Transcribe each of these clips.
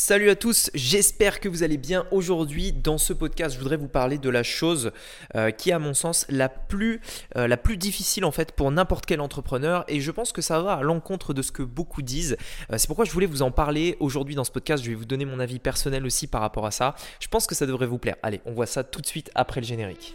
Salut à tous, j'espère que vous allez bien. Aujourd'hui, dans ce podcast, je voudrais vous parler de la chose euh, qui est à mon sens la plus, euh, la plus difficile en fait pour n'importe quel entrepreneur et je pense que ça va à l'encontre de ce que beaucoup disent. Euh, c'est pourquoi je voulais vous en parler aujourd'hui dans ce podcast. Je vais vous donner mon avis personnel aussi par rapport à ça. Je pense que ça devrait vous plaire. Allez, on voit ça tout de suite après le générique.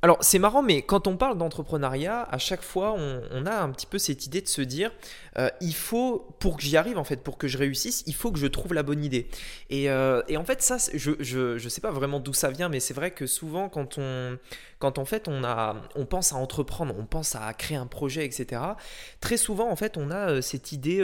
Alors c'est marrant, mais quand on parle d'entrepreneuriat, à chaque fois on, a un petit peu cette idée de se dire, euh, il faut, pour que j'y arrive en fait, pour que je réussisse, il faut que je trouve la bonne idée. Et, euh, en fait ça, je, je, sais pas vraiment d'où ça vient, mais c'est vrai que souvent quand on, quand en fait on, a, on pense à entreprendre, on pense à créer un projet, etc., très souvent en fait on a euh, cette idée,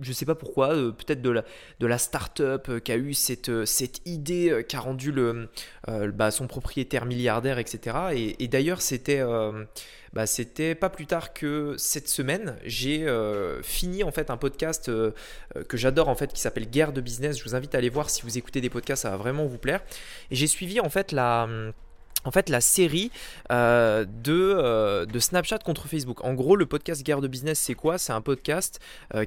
je sais pas pourquoi, peut-être de la, de la start-up qui a eu cette, cette idée qui a rendu le, bah, son propriétaire milliardaire, etc. Et, et d'ailleurs, c'était euh, bah, c'était pas plus tard que cette semaine, j'ai euh, fini en fait un podcast euh, que j'adore en fait qui s'appelle Guerre de business. Je vous invite à aller voir si vous écoutez des podcasts, ça va vraiment vous plaire. Et j'ai suivi en fait la en fait la série de, de, Snapchat contre Facebook. En gros, le podcast Guerre de Business, c'est quoi? C'est un podcast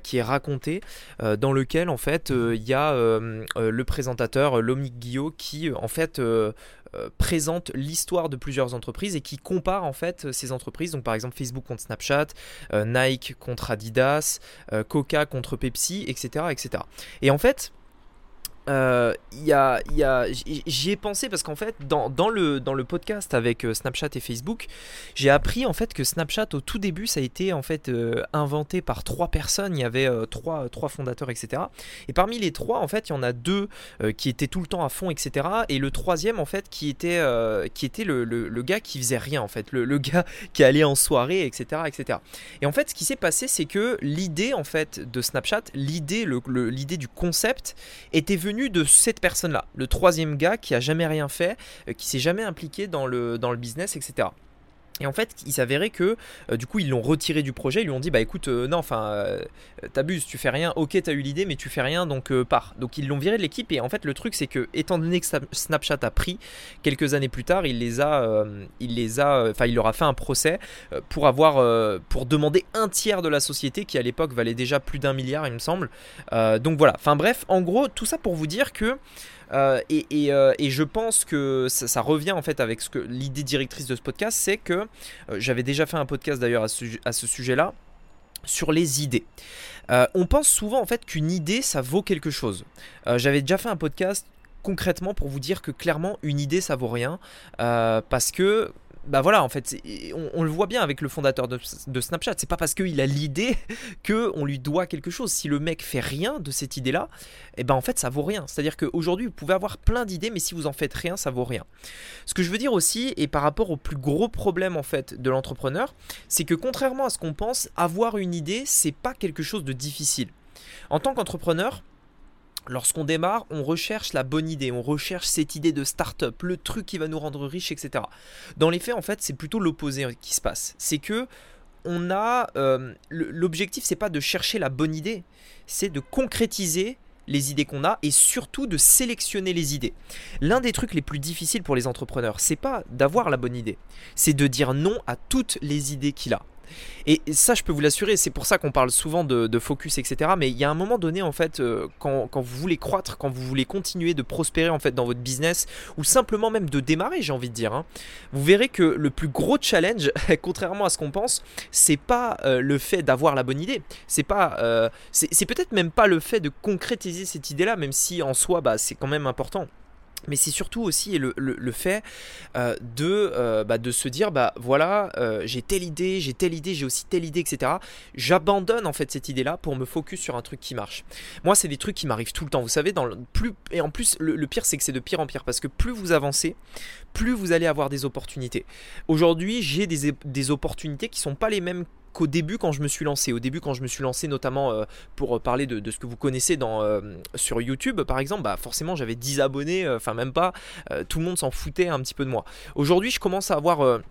qui est raconté dans lequel en fait il y a le présentateur Lomique Guillot qui en fait euh, présente l'histoire de plusieurs entreprises et qui compare en fait ces entreprises. Donc par exemple Facebook contre Snapchat, euh, Nike contre Adidas, euh, Coca contre Pepsi, etc., etc. Et en fait, euh, y a, y j'y ai pensé parce qu'en fait, dans, le, dans le podcast avec euh, Snapchat et Facebook, j'ai appris en fait que Snapchat au tout début, ça a été en fait euh, inventé par trois personnes. Il y avait euh, trois, trois fondateurs, etc. Et parmi les trois, en fait, il y en a deux qui étaient tout le temps à fond, etc. Et le troisième, en fait, qui était, qui était le, gars qui faisait rien, en fait, le, le, gars qui allait en soirée, etc., etc. Et en fait, ce qui s'est passé, c'est que l'idée, en fait, de Snapchat, l'idée, l'idée du concept était venue de cette personne-là, le troisième gars qui a jamais rien fait, euh, qui s'est jamais impliqué dans le, dans le business, etc. Et en fait, il s'avérait que euh, du coup, ils l'ont retiré du projet. Ils lui ont dit Bah écoute, euh, non, enfin, t'abuses, tu fais rien. Ok, t'as eu l'idée, mais tu fais rien, donc pars. Donc ils l'ont viré de l'équipe. Et en fait, le truc, c'est que, étant donné que Snapchat a pris quelques années plus tard, il les a, il les a, enfin, il leur a fait un procès pour avoir, pour demander un tiers de la société qui à l'époque valait déjà plus d'un milliard, il me semble. donc voilà. Enfin bref, en gros, tout ça pour vous dire que euh, euh, et, je pense que ça, revient en fait avec ce que l'idée directrice de ce podcast, c'est que euh, j'avais déjà fait un podcast d'ailleurs à ce, sujet-là sur les idées. on pense souvent en fait qu'une idée ça vaut quelque chose. J'avais déjà fait un podcast concrètement pour vous dire que clairement une idée ça vaut rien parce que bah voilà, en fait, on, le voit bien avec le fondateur de, Snapchat. C'est pas parce qu'il a l'idée que on lui doit quelque chose. Si le mec fait rien de cette idée-là, et eh ben en fait, ça vaut rien. C'est-à-dire qu'aujourd'hui, vous pouvez avoir plein d'idées, mais si vous en faites rien, ça vaut rien. Ce que je veux dire aussi, et par rapport au plus gros problème en fait de l'entrepreneur, c'est que contrairement à ce qu'on pense, avoir une idée, c'est pas quelque chose de difficile. En tant qu'entrepreneur, Lorsqu'on démarre, on recherche la bonne idée, on recherche cette idée de start-up, le truc qui va nous rendre riches, etc. Dans les faits, en fait, c'est plutôt l'opposé qui se passe. C'est que on a euh, l'objectif, c'est pas de chercher la bonne idée, c'est de concrétiser les idées qu'on a et surtout de sélectionner les idées. L'un des trucs les plus difficiles pour les entrepreneurs, c'est pas d'avoir la bonne idée, c'est de dire non à toutes les idées qu'il a. Et ça, je peux vous l'assurer, c'est pour ça qu'on parle souvent de, focus, etc. Mais il y a un moment donné, en fait, euh, quand, vous voulez croître, quand vous voulez continuer de prospérer en fait dans votre business, ou simplement même de démarrer, j'ai envie de dire, hein, vous verrez que le plus gros challenge, contrairement à ce qu'on pense, c'est pas euh, le fait d'avoir la bonne idée. C'est pas, euh, c'est peut-être même pas le fait de concrétiser cette idée-là, même si en soi, bah, c'est quand même important mais c'est surtout aussi le, le, fait euh, de, euh, bah, de se dire bah voilà euh, j'ai telle idée j'ai telle idée j'ai aussi telle idée etc j'abandonne en fait cette idée là pour me focus sur un truc qui marche. Moi c'est des trucs qui m'arrivent tout le temps. Vous savez dans plus et en plus le, pire c'est que c'est de pire en pire parce que plus vous avancez plus vous allez avoir des opportunités. Aujourd'hui j'ai des, des opportunités qui sont pas les mêmes qu'au début quand je me suis lancé. Au début quand je me suis lancé notamment euh, pour parler de, ce que vous connaissez euh, sur YouTube par exemple, bah forcément j'avais 10 abonnés, euh, enfin même pas, tout le monde s'en foutait un petit peu de moi. Aujourd'hui je commence à avoir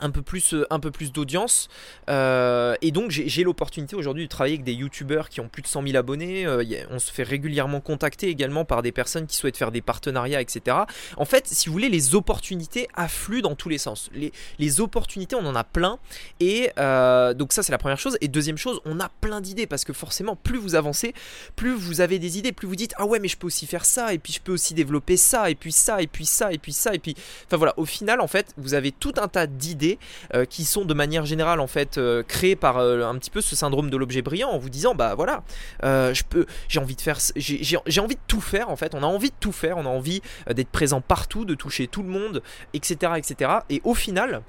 un peu plus, euh, un peu plus d'audience. Euh, et donc j'ai l'opportunité aujourd'hui de travailler avec des youtubeurs qui ont plus de 100 000 abonnés. Euh, on se fait régulièrement contacter également par des personnes qui souhaitent faire des partenariats, etc. En fait, si vous voulez, les opportunités affluent dans tous les sens. Les, les opportunités, on en a plein. Et donc ça, c'est la première chose. Et deuxième chose, on a plein d'idées parce que forcément, plus vous avancez, plus vous avez des idées, plus vous dites, ah ouais, mais je peux aussi faire ça, et puis je peux aussi développer ça, et puis ça, et puis ça, et puis ça, et puis... Enfin voilà, au final, en fait, vous avez tout un tas d'idées euh, qui sont de manière générale en fait euh, créées par euh, un petit peu ce syndrome de l'objet brillant en vous disant bah voilà je peux j'ai envie de faire j'ai envie de tout faire en fait. On a envie de tout faire. On a envie d'être présent partout de toucher tout le monde etc etc et au final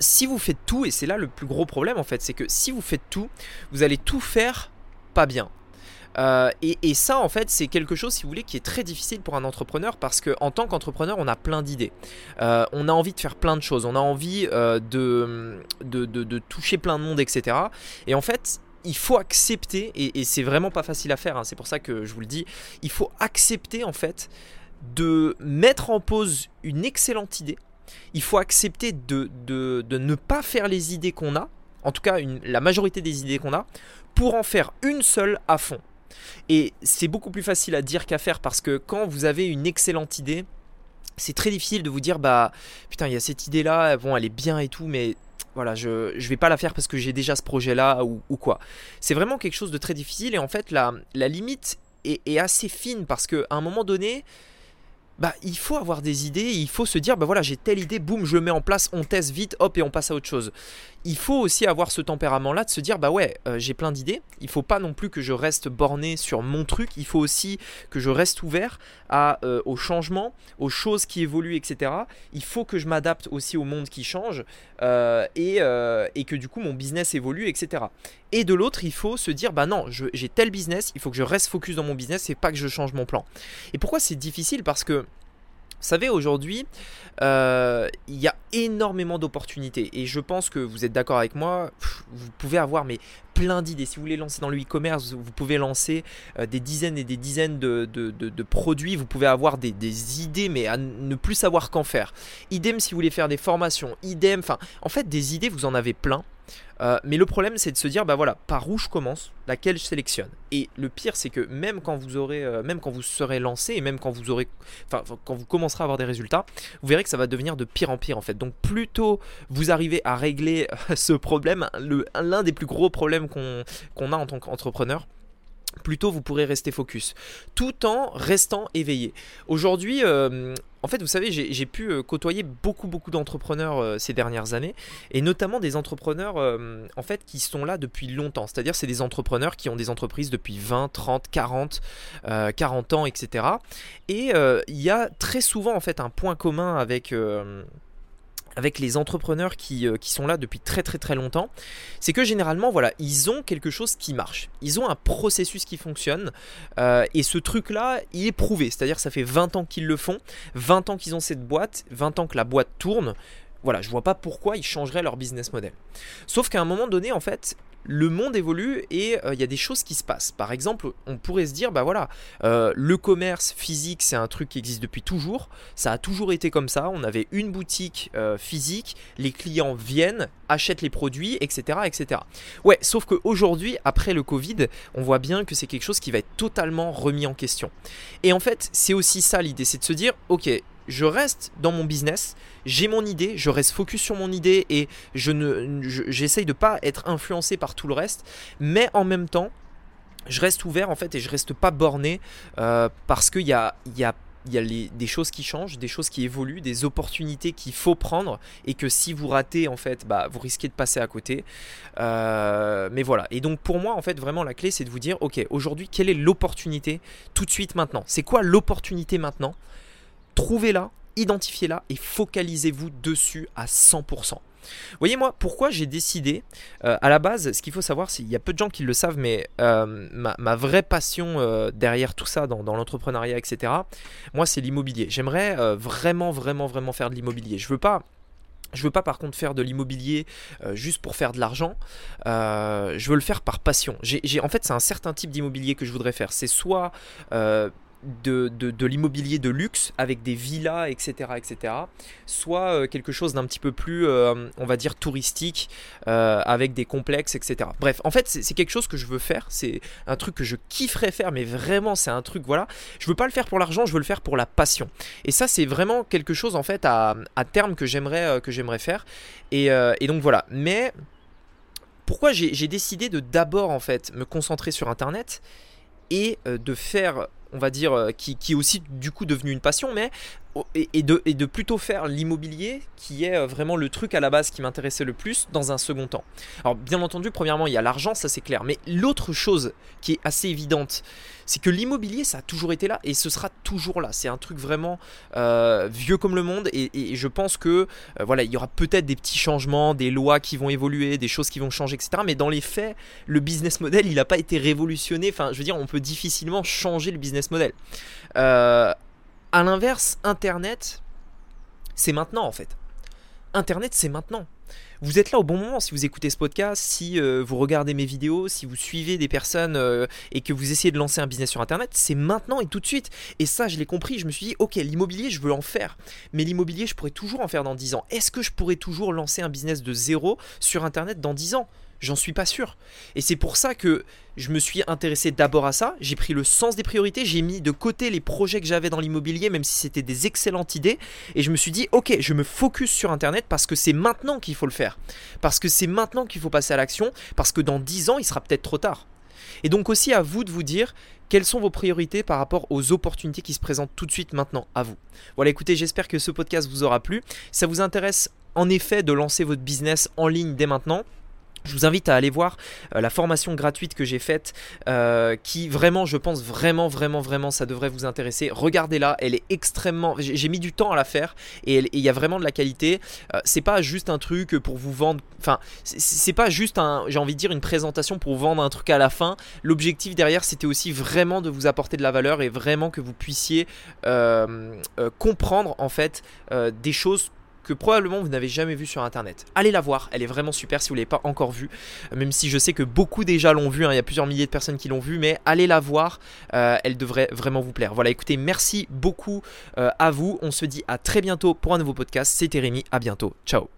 si vous faites tout, et c'est là le plus gros problème en fait, c'est que si vous faites tout, vous allez tout faire pas bien. Euh, et, ça, en fait, c'est quelque chose, si vous voulez, qui est très difficile pour un entrepreneur parce qu'en tant qu'entrepreneur, on a plein d'idées. Euh, on a envie de faire plein de choses. On a envie euh, de, de, toucher plein de monde, etc. Et en fait, il faut accepter, et, c'est vraiment pas facile à faire, hein, c'est pour ça que je vous le dis, il faut accepter, en fait, de mettre en pause une excellente idée. Il faut accepter de, de ne pas faire les idées qu'on a, en tout cas la majorité des idées qu'on a, pour en faire une seule à fond. Et c'est beaucoup plus facile à dire qu'à faire parce que quand vous avez une excellente idée, c'est très difficile de vous dire bah putain il y a cette idée là, bon elle est bien et tout, mais voilà je je vais pas la faire parce que j'ai déjà ce projet là ou, quoi. C'est vraiment quelque chose de très difficile et en fait la, limite est assez fine parce qu'à un moment donné bah, il faut avoir des idées, il faut se dire, bah voilà, j'ai telle idée, boum, je mets en place, on teste vite, hop, et on passe à autre chose. Il faut aussi avoir ce tempérament-là de se dire, bah ouais, euh, j'ai plein d'idées, il faut pas non plus que je reste borné sur mon truc, il faut aussi que je reste ouvert à, euh, aux changements, aux choses qui évoluent, etc. Il faut que je m'adapte aussi au monde qui change euh, et, et, que du coup mon business évolue, etc. Et de l'autre, il faut se dire, bah non, j'ai tel business, il faut que je reste focus dans mon business et pas que je change mon plan. Et pourquoi c'est difficile? Parce que vous savez, aujourd'hui, euh, il y a énormément d'opportunités. Et je pense que vous êtes d'accord avec moi, vous pouvez avoir mais, plein d'idées. Si vous voulez lancer dans le e-commerce, vous pouvez lancer euh, des dizaines et des dizaines de, produits. Vous pouvez avoir des, des, idées, mais à ne plus savoir qu'en faire. Idem si vous voulez faire des formations. Idem, enfin, en fait, des idées, vous en avez plein. Euh, mais le problème, c'est de se dire, bah voilà, par où je commence, laquelle je sélectionne. Et le pire, c'est que même quand vous aurez, euh, même quand vous serez lancé, et même quand vous aurez, quand vous commencerez à avoir des résultats, vous verrez que ça va devenir de pire en pire en fait. Donc plutôt vous arrivez à régler ce problème, l'un des plus gros problèmes qu'on a en tant qu'entrepreneur, plutôt vous pourrez rester focus, tout en restant éveillé. Aujourd'hui, euh, en fait, vous savez, j'ai pu euh, côtoyer beaucoup, beaucoup d'entrepreneurs euh, ces dernières années, et notamment des entrepreneurs en fait qui sont là depuis longtemps. C'est-à-dire, c'est des entrepreneurs qui ont des entreprises depuis 20, 30, 40, 40 ans, etc. Et il y a très souvent en fait un point commun avec avec les entrepreneurs qui, euh, qui, sont là depuis très très très longtemps, c'est que généralement, voilà, ils ont quelque chose qui marche. Ils ont un processus qui fonctionne. Euh, et ce truc-là, il est prouvé. C'est-à-dire ça fait 20 ans qu'ils le font, 20 ans qu'ils ont cette boîte, 20 ans que la boîte tourne. Voilà, je vois pas pourquoi ils changeraient leur business model. Sauf qu'à un moment donné, en fait, le monde évolue et euh, il y a des choses qui se passent. Par exemple, on pourrait se dire, bah voilà, euh, le commerce physique, c'est un truc qui existe depuis toujours. Ça a toujours été comme ça. On avait une boutique euh, physique, les clients viennent, achètent les produits, etc., etc. Ouais, sauf qu'aujourd'hui, après le Covid, on voit bien que c'est quelque chose qui va être totalement remis en question. Et en fait, c'est aussi ça l'idée, c'est de se dire, ok, je reste dans mon business, j'ai mon idée, je reste focus sur mon idée et je ne, j'essaye de pas être influencé par tout le reste, mais en même temps, je reste ouvert en fait et je reste pas borné euh, parce qu'il y a des choses qui changent, des choses qui évoluent, des opportunités qu'il faut prendre et que si vous ratez en fait, bah, vous risquez de passer à côté. Euh, mais voilà. Et donc pour moi en fait vraiment la clé c'est de vous dire ok aujourd'hui quelle est l'opportunité tout de suite maintenant? C'est quoi l'opportunité maintenant? Trouvez-la, identifiez-la et focalisez-vous dessus à 100%. Voyez moi pourquoi j'ai décidé euh, à la base ce qu'il faut savoir qu'il y a peu de gens qui le savent mais euh, ma, vraie passion euh, derrière tout ça dans, l'entrepreneuriat etc moi c'est l'immobilier j'aimerais vraiment vraiment vraiment faire de l'immobilier je veux pas je veux pas par contre faire de l'immobilier juste pour faire de l'argent. je veux le faire par passion. En fait, c'est un certain type d'immobilier que je voudrais faire. C'est soit de, l'immobilier de luxe avec des villas, etc., etc., soit euh, quelque chose d'un petit peu plus, euh, on va dire, touristique, euh, avec des complexes, etc. Bref, en fait, c'est quelque chose que je veux faire. C'est un truc que je kifferais faire, mais vraiment, c'est un truc, voilà. Je veux pas le faire pour l'argent, je veux le faire pour la passion. Et ça, c'est vraiment quelque chose, en fait, à, terme que j'aimerais faire. Et donc voilà. Mais pourquoi j'ai décidé de d'abord, en fait, me concentrer sur Internet et de faire on va dire, euh, qui, qui, est aussi du coup devenu une passion, mais et, de, plutôt faire l'immobilier qui est euh, vraiment le truc à la base qui m'intéressait le plus dans un second temps. Alors bien entendu, premièrement, il y a l'argent, ça c'est clair, mais l'autre chose qui est assez évidente, c'est que l'immobilier, ça a toujours été là et ce sera toujours là. C'est un truc vraiment euh, vieux comme le monde et, je pense que euh, voilà, il y aura peut-être des petits changements, des lois qui vont évoluer, des choses qui vont changer, etc. Mais dans les faits, le business model, il n'a pas été révolutionné. Enfin, je veux dire, on peut difficilement changer le business model. Euh, à l'inverse, Internet, c'est maintenant en fait. Internet, c'est maintenant. Vous êtes là au bon moment si vous écoutez ce podcast, si euh, vous regardez mes vidéos, si vous suivez des personnes euh, et que vous essayez de lancer un business sur Internet, c'est maintenant et tout de suite. Et ça, je l'ai compris, je me suis dit, ok, l'immobilier, je veux en faire. Mais l'immobilier, je pourrais toujours en faire dans 10 ans. Est-ce que je pourrais toujours lancer un business de zéro sur Internet dans 10 ans? J'en suis pas sûr. Et c'est pour ça que je me suis intéressé d'abord à ça. J'ai pris le sens des priorités. J'ai mis de côté les projets que j'avais dans l'immobilier, même si c'était des excellentes idées. Et je me suis dit, ok, je me focus sur Internet parce que c'est maintenant qu'il faut le faire. Parce que c'est maintenant qu'il faut passer à l'action. Parce que dans 10 ans, il sera peut-être trop tard. Et donc aussi à vous de vous dire quelles sont vos priorités par rapport aux opportunités qui se présentent tout de suite maintenant à vous. Voilà, écoutez, j'espère que ce podcast vous aura plu. Ça vous intéresse en effet de lancer votre business en ligne dès maintenant, je vous invite à aller voir euh, la formation gratuite que j'ai faite, euh, qui vraiment, je pense vraiment, vraiment, vraiment, ça devrait vous intéresser. Regardez-la, elle est extrêmement. J'ai mis du temps à la faire et il y a vraiment de la qualité. Euh, c'est pas juste un truc pour vous vendre. Enfin, c'est pas juste un, j'ai envie de dire une présentation pour vendre un truc à la fin. L'objectif derrière, c'était aussi vraiment de vous apporter de la valeur et vraiment que vous puissiez comprendre en fait des choses que probablement vous n'avez jamais vu sur internet. Allez la voir, elle est vraiment super si vous ne l'avez pas encore vue, même si je sais que beaucoup déjà l'ont vue, hein. il y a plusieurs milliers de personnes qui l'ont vue, mais allez la voir, euh, elle devrait vraiment vous plaire. Voilà, écoutez, merci beaucoup euh, à vous, on se dit à très bientôt pour un nouveau podcast, c'était Rémi, à bientôt, ciao